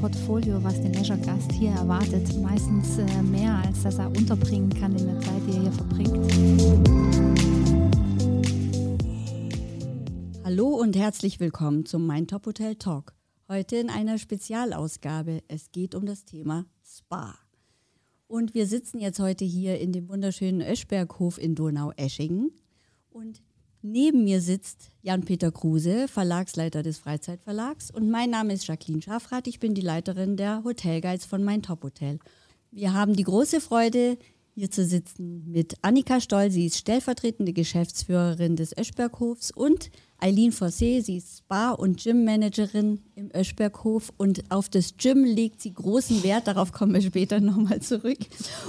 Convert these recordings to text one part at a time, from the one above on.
Portfolio, was den Leisure-Gast hier erwartet. Meistens äh, mehr, als dass er unterbringen kann in der Zeit, die er hier verbringt. Hallo und herzlich willkommen zum Mein Top Hotel Talk. Heute in einer Spezialausgabe. Es geht um das Thema Spa. Und wir sitzen jetzt heute hier in dem wunderschönen Öschberghof in Donau-Eschingen. Und Neben mir sitzt Jan-Peter Kruse, Verlagsleiter des Freizeitverlags. Und mein Name ist Jacqueline Schaffrath. Ich bin die Leiterin der Hotelguides von Mein Top Hotel. Wir haben die große Freude, hier zu sitzen mit Annika Stoll. Sie ist stellvertretende Geschäftsführerin des Öschberghofs und Eileen Fossé, sie ist Spa- und Gym-Managerin im Öschberghof und auf das Gym legt sie großen Wert, darauf kommen wir später nochmal zurück.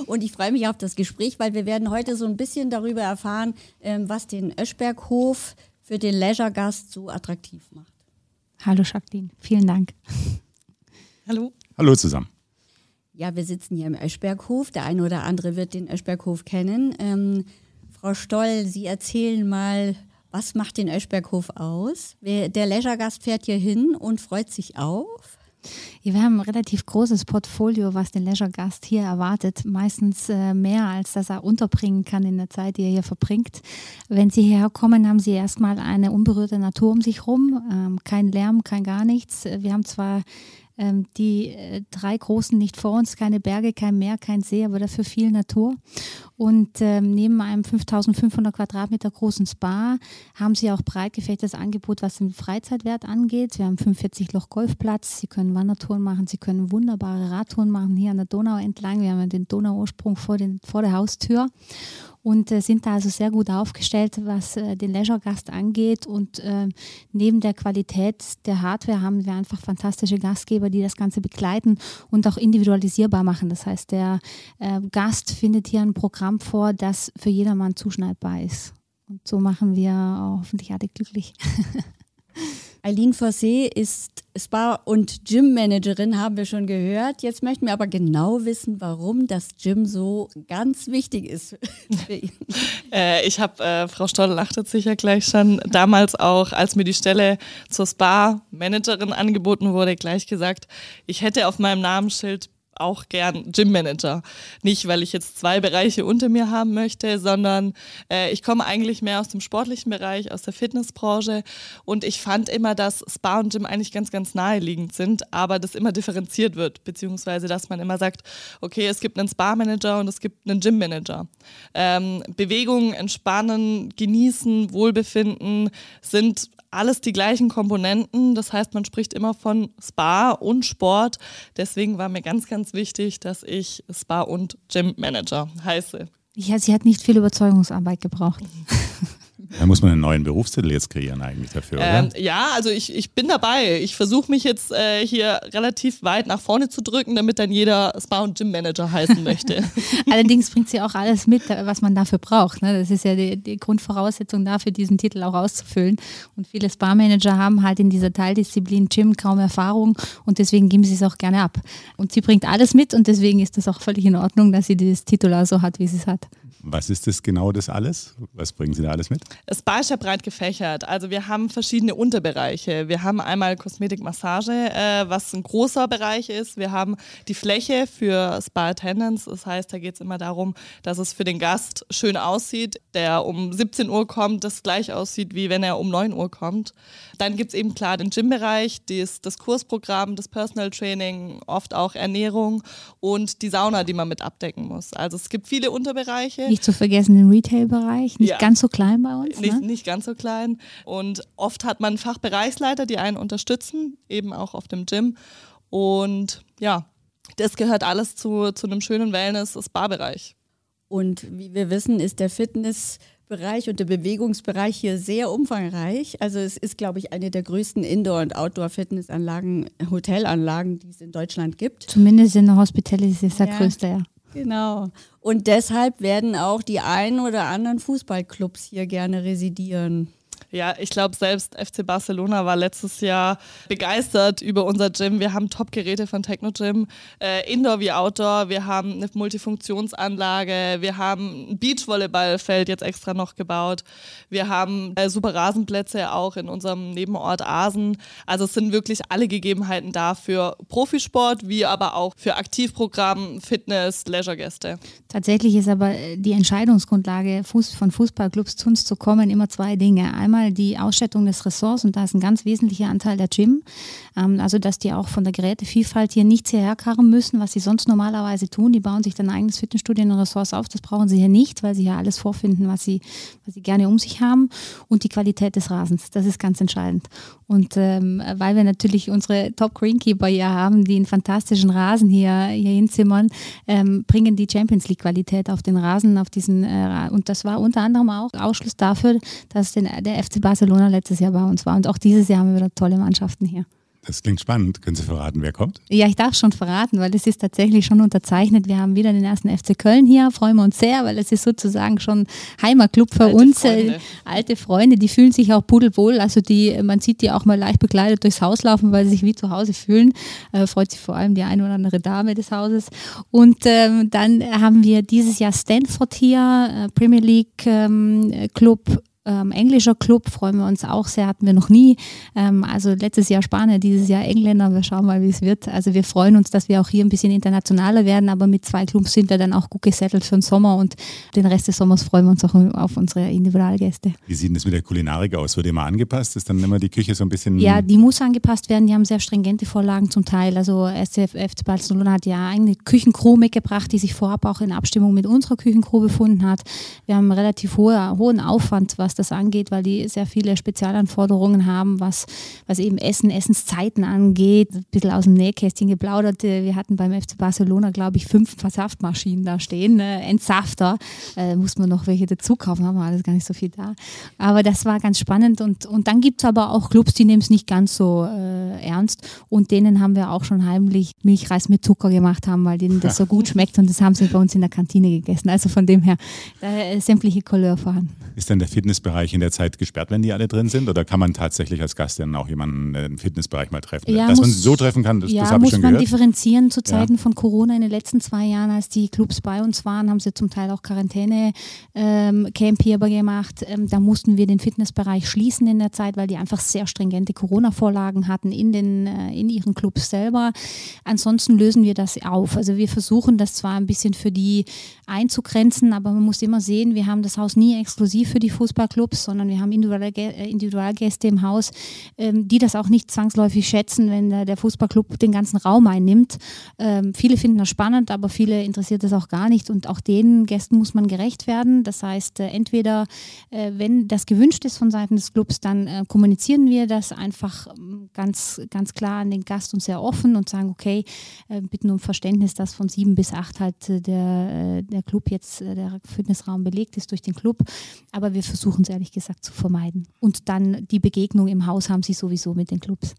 Und ich freue mich auf das Gespräch, weil wir werden heute so ein bisschen darüber erfahren, ähm, was den Öschberghof für den Leisure-Gast so attraktiv macht. Hallo Jacqueline, vielen Dank. Hallo. Hallo zusammen. Ja, wir sitzen hier im Öschberghof. Der eine oder andere wird den Öschberghof kennen. Ähm, Frau Stoll, Sie erzählen mal, was macht den Öschberghof aus? Der Leisure-Gast fährt hier hin und freut sich auf. Wir haben ein relativ großes Portfolio, was den Leisure-Gast hier erwartet. Meistens äh, mehr, als dass er unterbringen kann in der Zeit, die er hier verbringt. Wenn Sie hierher kommen, haben Sie erstmal eine unberührte Natur um sich herum. Ähm, kein Lärm, kein gar nichts. Wir haben zwar ähm, die äh, drei großen nicht vor uns, keine Berge, kein Meer, kein See, aber dafür viel Natur. Und ähm, neben einem 5500 Quadratmeter großen Spa haben sie auch breit gefächertes Angebot, was den Freizeitwert angeht. Wir haben 45 Loch Golfplatz, sie können Wandertouren machen, sie können wunderbare Radtouren machen hier an der Donau entlang. Wir haben den Donauursprung vor, den, vor der Haustür und äh, sind da also sehr gut aufgestellt, was äh, den Leisure-Gast angeht. Und äh, neben der Qualität der Hardware haben wir einfach fantastische Gastgeber, die das Ganze begleiten und auch individualisierbar machen. Das heißt, der Gast findet hier ein Programm vor, das für jedermann zuschneidbar ist. Und so machen wir hoffentlich alle glücklich. Eileen Fossé ist Spa- und Gym-Managerin, haben wir schon gehört. Jetzt möchten wir aber genau wissen, warum das Gym so ganz wichtig ist für ihn. äh, ich habe, äh, Frau Stoll lachtet sicher gleich schon, damals auch, als mir die Stelle zur Spa-Managerin angeboten wurde, gleich gesagt, ich hätte auf meinem Namensschild auch gern Gym-Manager. Nicht, weil ich jetzt zwei Bereiche unter mir haben möchte, sondern äh, ich komme eigentlich mehr aus dem sportlichen Bereich, aus der Fitnessbranche und ich fand immer, dass Spa und Gym eigentlich ganz, ganz naheliegend sind, aber das immer differenziert wird, beziehungsweise dass man immer sagt, okay, es gibt einen Spa-Manager und es gibt einen Gym-Manager. Ähm, Bewegung, Entspannen, Genießen, Wohlbefinden sind alles die gleichen Komponenten. Das heißt, man spricht immer von Spa und Sport. Deswegen war mir ganz, ganz wichtig, dass ich Spa und Gym Manager heiße. Ja, sie hat nicht viel Überzeugungsarbeit gebraucht. Da muss man einen neuen Berufstitel jetzt kreieren eigentlich dafür, ähm, ja, also ich, ich bin dabei. Ich versuche mich jetzt äh, hier relativ weit nach vorne zu drücken, damit dann jeder Spa- und Gym-Manager heißen möchte. Allerdings bringt sie auch alles mit, was man dafür braucht. Ne? Das ist ja die, die, Grundvoraussetzung dafür, diesen Titel auch auszufüllen. Und viele Spa-Manager haben halt in dieser Teildisziplin Gym kaum Erfahrung und deswegen geben sie es auch gerne ab. Und sie bringt alles mit und deswegen ist das auch völlig in Ordnung, dass sie dieses Titel auch so hat, wie sie es hat. Was ist das genau das alles? Was bringen Sie da alles mit? Spa ist breit gefächert. Also wir haben verschiedene Unterbereiche. Wir haben einmal Kosmetikmassage, äh, was ein großer Bereich ist. Wir haben die Fläche für Spa Attendance. Das heißt, da geht es immer darum, dass es für den Gast schön aussieht, der um 17 Uhr kommt, das gleich aussieht, wie wenn er um 9 Uhr kommt. Dann gibt es eben klar den Gym-Bereich, das Kursprogramm, das Personal Training, oft auch Ernährung und die Sauna, die man mit abdecken muss. Also es gibt viele Unterbereiche. Nicht zu vergessen den Retail-Bereich, nicht ja. ganz so klein bei uns. Nicht, ne? nicht ganz so klein. Und oft hat man Fachbereichsleiter, die einen unterstützen, eben auch auf dem Gym. Und ja, das gehört alles zu, zu einem schönen Wellness-Spa-Bereich. Und wie wir wissen, ist der Fitnessbereich und der Bewegungsbereich hier sehr umfangreich. Also es ist, glaube ich, eine der größten Indoor- und Outdoor-Fitnessanlagen, Hotelanlagen, die es in Deutschland gibt. Zumindest in der Hospitality ist der ja. größte, ja. Genau. Und deshalb werden auch die ein oder anderen Fußballclubs hier gerne residieren. Ja, ich glaube, selbst FC Barcelona war letztes Jahr begeistert über unser Gym. Wir haben Top-Geräte von Techno Gym, äh, Indoor wie Outdoor. Wir haben eine Multifunktionsanlage. Wir haben ein Beachvolleyballfeld jetzt extra noch gebaut. Wir haben äh, super Rasenplätze auch in unserem Nebenort Asen. Also es sind wirklich alle Gegebenheiten da für Profisport, wie aber auch für Aktivprogramm, Fitness, Leisure-Gäste. Tatsächlich ist aber äh, die Entscheidungsgrundlage von Fußballclubs zu uns zu kommen immer zwei Dinge. Einmal die Ausstattung des Ressorts und da ist ein ganz wesentlicher Anteil der Gym. Ähm, also dass die auch von der Gerätevielfalt hier nichts hierher karren müssen, was sie sonst normalerweise tun. Die bauen sich dann eigenes Fitnessstudio und Ressorts auf. Das brauchen sie hier nicht, weil sie hier alles vorfinden, was sie, was sie gerne um sich haben. Und die Qualität des Rasens, das ist ganz entscheidend. Und ähm, weil wir natürlich unsere Top-Greenkeeper hier haben, die einen fantastischen Rasen hier, hier hinzimmern, ähm, bringen die Champions League-Qualität auf den Rasen, auf diesen, äh, und das war unter anderem auch Ausschluss dafür, dass den, der FC Barcelona letztes Jahr bei uns war. Und auch dieses Jahr haben wir wieder tolle Mannschaften hier. Das klingt spannend. Können Sie verraten, wer kommt? Ja, ich darf schon verraten, weil es ist tatsächlich schon unterzeichnet. Wir haben wieder den ersten FC Köln hier, freuen wir uns sehr, weil es ist sozusagen schon Heimatclub für Alte uns. Freunde. Äh, alte Freunde, die fühlen sich auch pudelwohl. Also die, man sieht die auch mal leicht bekleidet durchs Haus laufen, weil sie sich wie zu Hause fühlen. Äh, freut sich vor allem die eine oder andere Dame des Hauses. Und ähm, dann haben wir dieses Jahr Stanford hier, äh, Premier League ähm, Club ähm, englischer Club, freuen wir uns auch sehr, hatten wir noch nie. Ähm, also letztes Jahr Spanier, dieses Jahr Engländer, wir schauen mal, wie es wird. Also wir freuen uns, dass wir auch hier ein bisschen internationaler werden, aber mit zwei Clubs sind wir dann auch gut gesettelt für den Sommer und den Rest des Sommers freuen wir uns auch auf unsere Individualgäste. Wie sieht das mit der Kulinarik aus? Wird immer angepasst? Ist dann immer die Küche so ein bisschen. Ja, die muss angepasst werden. Die haben sehr stringente Vorlagen zum Teil. Also SCF FC Barcelona hat ja eigene Küchencrew mitgebracht, die sich vorab auch in Abstimmung mit unserer Küchencrew befunden hat. Wir haben einen relativ hohe, hohen Aufwand, was das angeht, weil die sehr viele Spezialanforderungen haben, was, was eben Essen, Essenszeiten angeht. Ein bisschen aus dem Nähkästchen geplaudert. Wir hatten beim FC Barcelona, glaube ich, fünf Versaftmaschinen da stehen. Äh, Entsafter. Äh, mussten wir noch welche dazu kaufen, haben wir alles gar nicht so viel da. Aber das war ganz spannend. Und, und dann gibt es aber auch Clubs, die nehmen es nicht ganz so äh, ernst. Und denen haben wir auch schon heimlich Milchreis mit Zucker gemacht haben, weil denen das so gut schmeckt. Und das haben sie bei uns in der Kantine gegessen. Also von dem her äh, sämtliche Couleur vorhanden. Ist dann der Fitnessbereich in der Zeit gesperrt, wenn die alle drin sind? Oder kann man tatsächlich als Gast dann auch jemanden im Fitnessbereich mal treffen? Ja, Dass man muss- sie so treffen kann, das, ja, das habe ich muss schon man gehört. differenzieren. Zu Zeiten von Corona in den letzten zwei Jahren, als die Clubs bei uns waren, haben sie zum Teil auch Quarantäne-Camp hier aber gemacht. Ähm, da mussten wir den Fitnessbereich schließen in der Zeit, weil die einfach sehr stringente Corona-Vorlagen hatten in, den, äh, in ihren Clubs selber. Ansonsten lösen wir das auf. Also wir versuchen das zwar ein bisschen für die einzugrenzen, aber man muss immer sehen, wir haben das Haus nie exklusiv für die Fußballclubs, sondern wir haben äh, Individualgäste im Haus, ähm, die das auch nicht zwangsläufig schätzen, wenn der, Fußballclub den ganzen Raum einnimmt. Ähm, viele finden das spannend, aber viele interessiert das auch gar nicht und auch den Gästen muss man gerecht werden. Das heißt, äh, entweder, äh, wenn das gewünscht ist von Seiten des Clubs, dann kommunizieren wir das einfach ähm, ganz, ganz klar an den Gast und sehr offen und sagen, okay, bitten um Verständnis, dass von sieben bis acht halt der, der Club jetzt, der Fitnessraum belegt ist durch den Club. Aber wir versuchen es ehrlich gesagt zu vermeiden. Und dann die Begegnung im Haus haben sie sowieso mit den Clubs.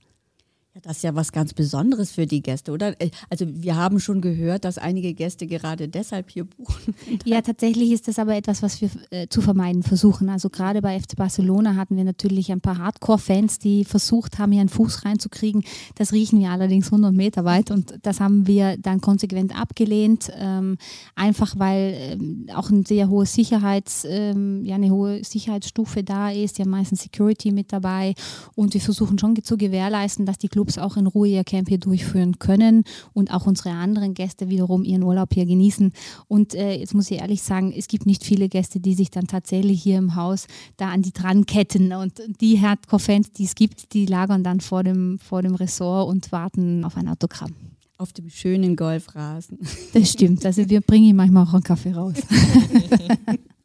Ja, das ist ja was ganz Besonderes für die Gäste, oder? Äh, Also wir haben schon gehört, dass einige Gäste gerade deshalb hier buchen. Ja, tatsächlich ist das aber etwas, was wir äh, zu vermeiden versuchen. Also gerade bei FC Barcelona hatten wir natürlich ein paar Hardcore-Fans, die versucht haben, hier einen Fuß reinzukriegen. Das riechen wir allerdings 100 Meter weit und das haben wir dann konsequent abgelehnt, ähm, einfach weil ähm, auch ein sehr hohe Sicherheits, ähm, ja, eine hohe Sicherheitsstufe da ist, ja meistens Security mit dabei und wir versuchen schon zu gewährleisten, dass die Clubs auch in Ruhe ihr Camp hier durchführen können und auch unsere anderen Gäste wiederum ihren Urlaub hier genießen. Und äh, jetzt muss ich ehrlich sagen, es gibt nicht viele Gäste, die sich dann tatsächlich hier im Haus da an die dran ketten. Und die Hardcore-Fans, die es gibt, die lagern dann vor dem, vor dem Ressort und warten auf ein Autogramm. Auf dem schönen Golfrasen. Das stimmt. Also wir bringen manchmal auch einen Kaffee raus.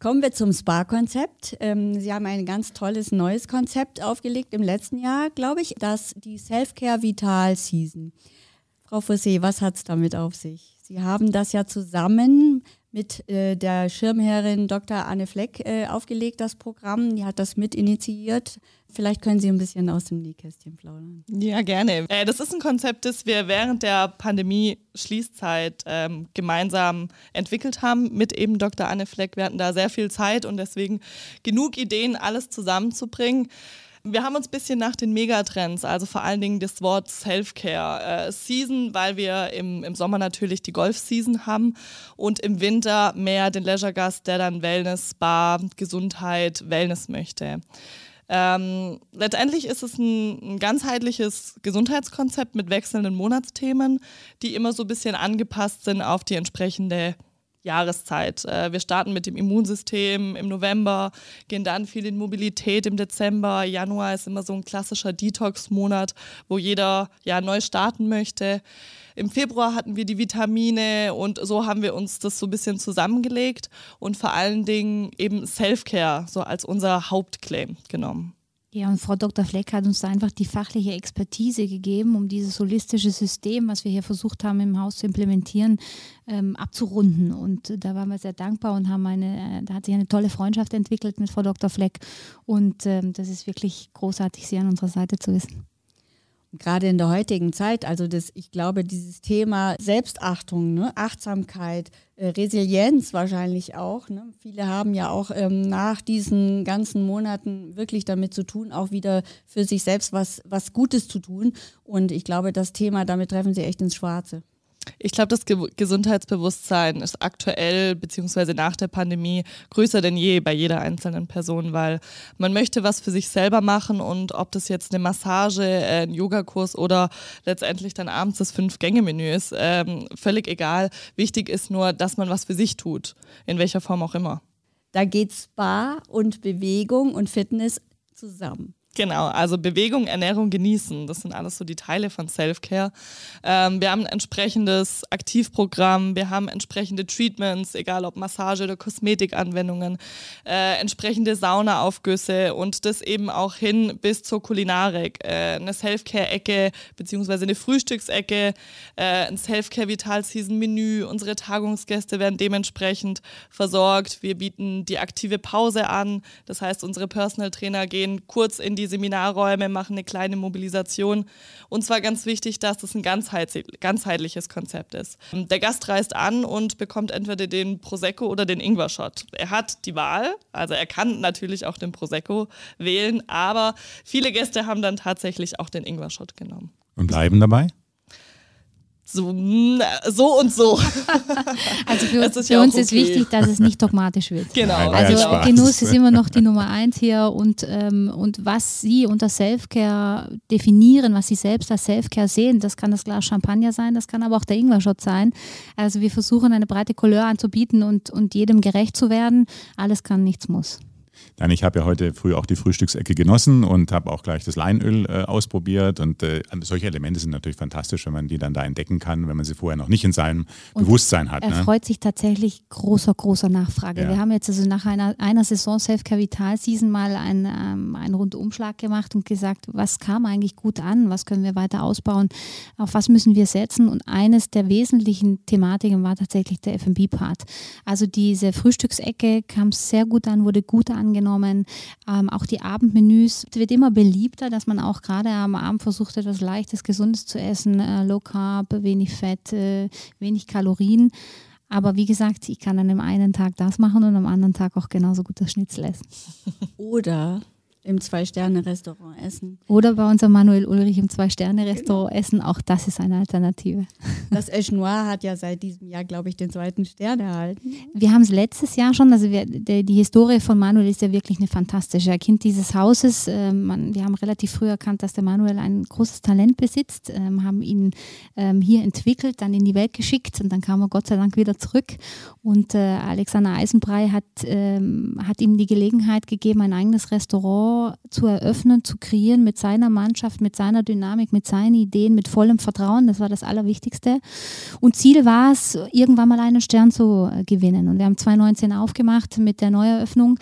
Kommen wir zum Spa-Konzept. Ähm, Sie haben ein ganz tolles neues Konzept aufgelegt im letzten Jahr, glaube ich, das die Self-Care Vital Season. Frau Fossé, was hat es damit auf sich? Sie haben das ja zusammen mit äh, der Schirmherrin Dr. Anne Fleck äh, aufgelegt, das Programm. Die hat das mit initiiert. Vielleicht können Sie ein bisschen aus dem Nähkästchen plaudern. Ja, gerne. Äh, das ist ein Konzept, das wir während der Pandemie-Schließzeit ähm, gemeinsam entwickelt haben mit eben Dr. Anne Fleck. Wir hatten da sehr viel Zeit und deswegen genug Ideen, alles zusammenzubringen. Wir haben uns ein bisschen nach den Megatrends, also vor allen Dingen das Wort Self-Care, äh, Season, weil wir im, im Sommer natürlich die Golf-Season haben und im Winter mehr den Leisure-Gast, der dann Wellness, Spa, Gesundheit, Wellness möchte. Ähm, letztendlich ist es ein, ein, ganzheitliches Gesundheitskonzept mit wechselnden Monatsthemen, die immer so ein bisschen angepasst sind auf die entsprechende Jahreszeit. Äh, wir starten mit dem Immunsystem im November, gehen dann viel in Mobilität im Dezember. Januar ist immer so ein klassischer Detox-Monat, wo jeder ja neu starten möchte. Im Februar hatten wir die Vitamine und so haben wir uns das so ein bisschen zusammengelegt und vor allen Dingen eben Self-Care so als unser Hauptclaim genommen. Ja, und Frau Dr. Fleck hat uns da einfach die fachliche Expertise gegeben, um dieses holistische System, was wir hier versucht haben im Haus zu implementieren, ähm, abzurunden. Und da waren wir sehr dankbar und haben eine, äh, da hat sich eine tolle Freundschaft entwickelt mit Frau Dr. Fleck. Und ähm, das ist wirklich großartig, Sie an unserer Seite zu wissen gerade in der heutigen Zeit, also das, ich glaube, dieses Thema Selbstachtung, ne, Achtsamkeit, äh, Resilienz wahrscheinlich auch. Ne? Viele haben ja auch ähm, nach diesen ganzen Monaten wirklich damit zu tun, auch wieder für sich selbst was, was Gutes zu tun. Und ich glaube, das Thema, damit treffen sie echt ins Schwarze. Ich glaube, das Ge Gesundheitsbewusstsein ist aktuell beziehungsweise nach der Pandemie größer denn je bei jeder einzelnen Person, weil man möchte was für sich selber machen und ob das jetzt eine Massage, äh, ein Yogakurs oder letztendlich dann abends das Fünf-Gänge-Menü ist, ähm, völlig egal. Wichtig ist nur, dass man was für sich tut, in welcher Form auch immer. Da geht Spa und Bewegung und Fitness zusammen. Genau, also Bewegung, Ernährung, Genießen, das sind alles so die Teile von Self-Care. Ähm, wir haben ein entsprechendes Aktivprogramm, wir haben entsprechende Treatments, egal ob Massage oder Kosmetikanwendungen, äh, entsprechende Saunaaufgüsse und das eben auch hin bis zur Kulinarik. Äh, eine Self-Care-Ecke beziehungsweise eine Frühstücksecke, äh, ein Self-Care-Vital-Season-Menü. Unsere Tagungsgäste werden dementsprechend versorgt. Wir bieten die aktive Pause an, das heißt, unsere Personal Trainer gehen kurz in die Seminarräume, machen eine kleine Mobilisation. Und zwar ganz wichtig, dass das ein ganzheitliches Konzept ist. Der Gast reist an und bekommt entweder den Prosecco oder den Ingwer-Shot. Er hat die Wahl, also er kann natürlich auch den Prosecco wählen, aber viele Gäste haben dann tatsächlich auch den Ingwer-Shot genommen. Und bleiben dabei? So, so und so. Also für, ist für ja uns okay. ist wichtig, dass es nicht dogmatisch wird. Genau. Also Genuss ist immer noch die Nummer eins hier und, ähm, und was Sie unter Selfcare definieren, was Sie selbst als Selfcare sehen, das kann das Glas Champagner sein, das kann aber auch der Ingwer-Shot sein. Also wir versuchen eine breite Couleur anzubieten und, und jedem gerecht zu werden. Alles kann, nichts muss. Dann, ich habe ja heute früh auch die Frühstücksecke genossen und habe auch gleich das Leinöl äh, ausprobiert. Und äh, solche Elemente sind natürlich fantastisch, wenn man die dann da entdecken kann, wenn man sie vorher noch nicht in seinem und Bewusstsein hat. Er ne? freut sich tatsächlich großer, großer Nachfrage. Ja. Wir haben jetzt also nach einer, einer Saison Self-Care Vital Season mal einen, ähm, einen Rundumschlag gemacht und gesagt, was kam eigentlich gut an, was können wir weiter ausbauen, auf was müssen wir setzen. Und eines der wesentlichen Thematiken war tatsächlich der FB-Part. Also diese Frühstücksecke kam sehr gut an, wurde gut angenommen angenommen. Ähm, auch die Abendmenüs es wird immer beliebter, dass man auch gerade am Abend versucht, etwas Leichtes, Gesundes zu essen. Äh, Low Carb, wenig Fett, äh, wenig Kalorien. Aber wie gesagt, ich kann an dem einen Tag das machen und am anderen Tag auch genauso gut das Schnitzel essen. Oder im Zwei-Sterne-Restaurant essen. Oder bei unserem Manuel Ulrich im Zwei-Sterne-Restaurant genau. essen. Auch das ist eine Alternative. Das Esch Noir hat ja seit diesem Jahr, glaube ich, den zweiten Stern erhalten. Wir haben es letztes Jahr schon. Also wir, die, die, Historie von Manuel ist ja wirklich eine fantastische. Er Kind dieses Hauses. Äh, man, wir haben relativ früh erkannt, dass der Manuel ein großes Talent besitzt, ähm, haben ihn ähm, hier entwickelt, dann in die Welt geschickt und dann kam er Gott sei Dank wieder zurück. Und äh, Alexander Eisenbrei hat, ähm, hat ihm die Gelegenheit gegeben, ein eigenes Restaurant zu eröffnen, zu kreieren mit seiner Mannschaft, mit seiner Dynamik, mit seinen Ideen, mit vollem Vertrauen. Das war das Allerwichtigste. Und Ziel war es, irgendwann mal einen Stern zu gewinnen. Und wir haben 2019 aufgemacht mit der Neueröffnung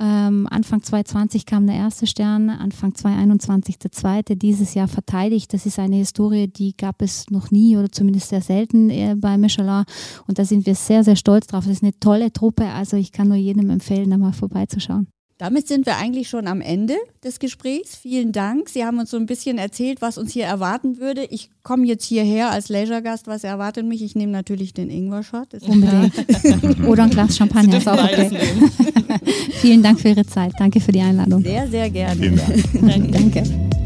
Ähm, Anfang 2020 kam der erste Stern, Anfang 2021 der zweite, dieses Jahr verteidigt. Das ist eine Historie, die gab es noch nie oder zumindest sehr selten äh, bei Michelin. Und da sind wir sehr, sehr stolz drauf. Das ist eine tolle Truppe. Also ich kann nur jedem empfehlen, da mal vorbeizuschauen. Damit sind wir eigentlich schon am Ende des Gesprächs. Vielen Dank. Sie haben uns so ein bisschen erzählt, was uns hier erwarten würde. Ich komme jetzt hierher als Leisure-Gast. Was erwartet mich? Ich nehme natürlich den Ingwer-Shot. Unbedingt. Oder ein Glas Champagner. Ist auch okay. Vielen Dank für Ihre Zeit. Danke für die Einladung. Sehr, sehr gerne. Vielen Dank. Danke.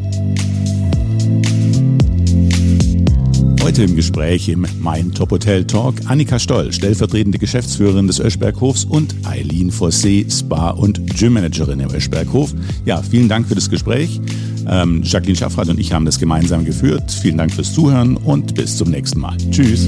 Heute im Gespräch im Mein Top Hotel Talk Annika Stoll, stellvertretende Geschäftsführerin des Öschberghofs und Eileen Fossé, Spa- und Gymmanagerin im Öschberghof. Ja, vielen Dank für das Gespräch. Ähm, Jacqueline Schaffrath und ich haben das gemeinsam geführt. Vielen Dank fürs Zuhören und bis zum nächsten Mal. Tschüss.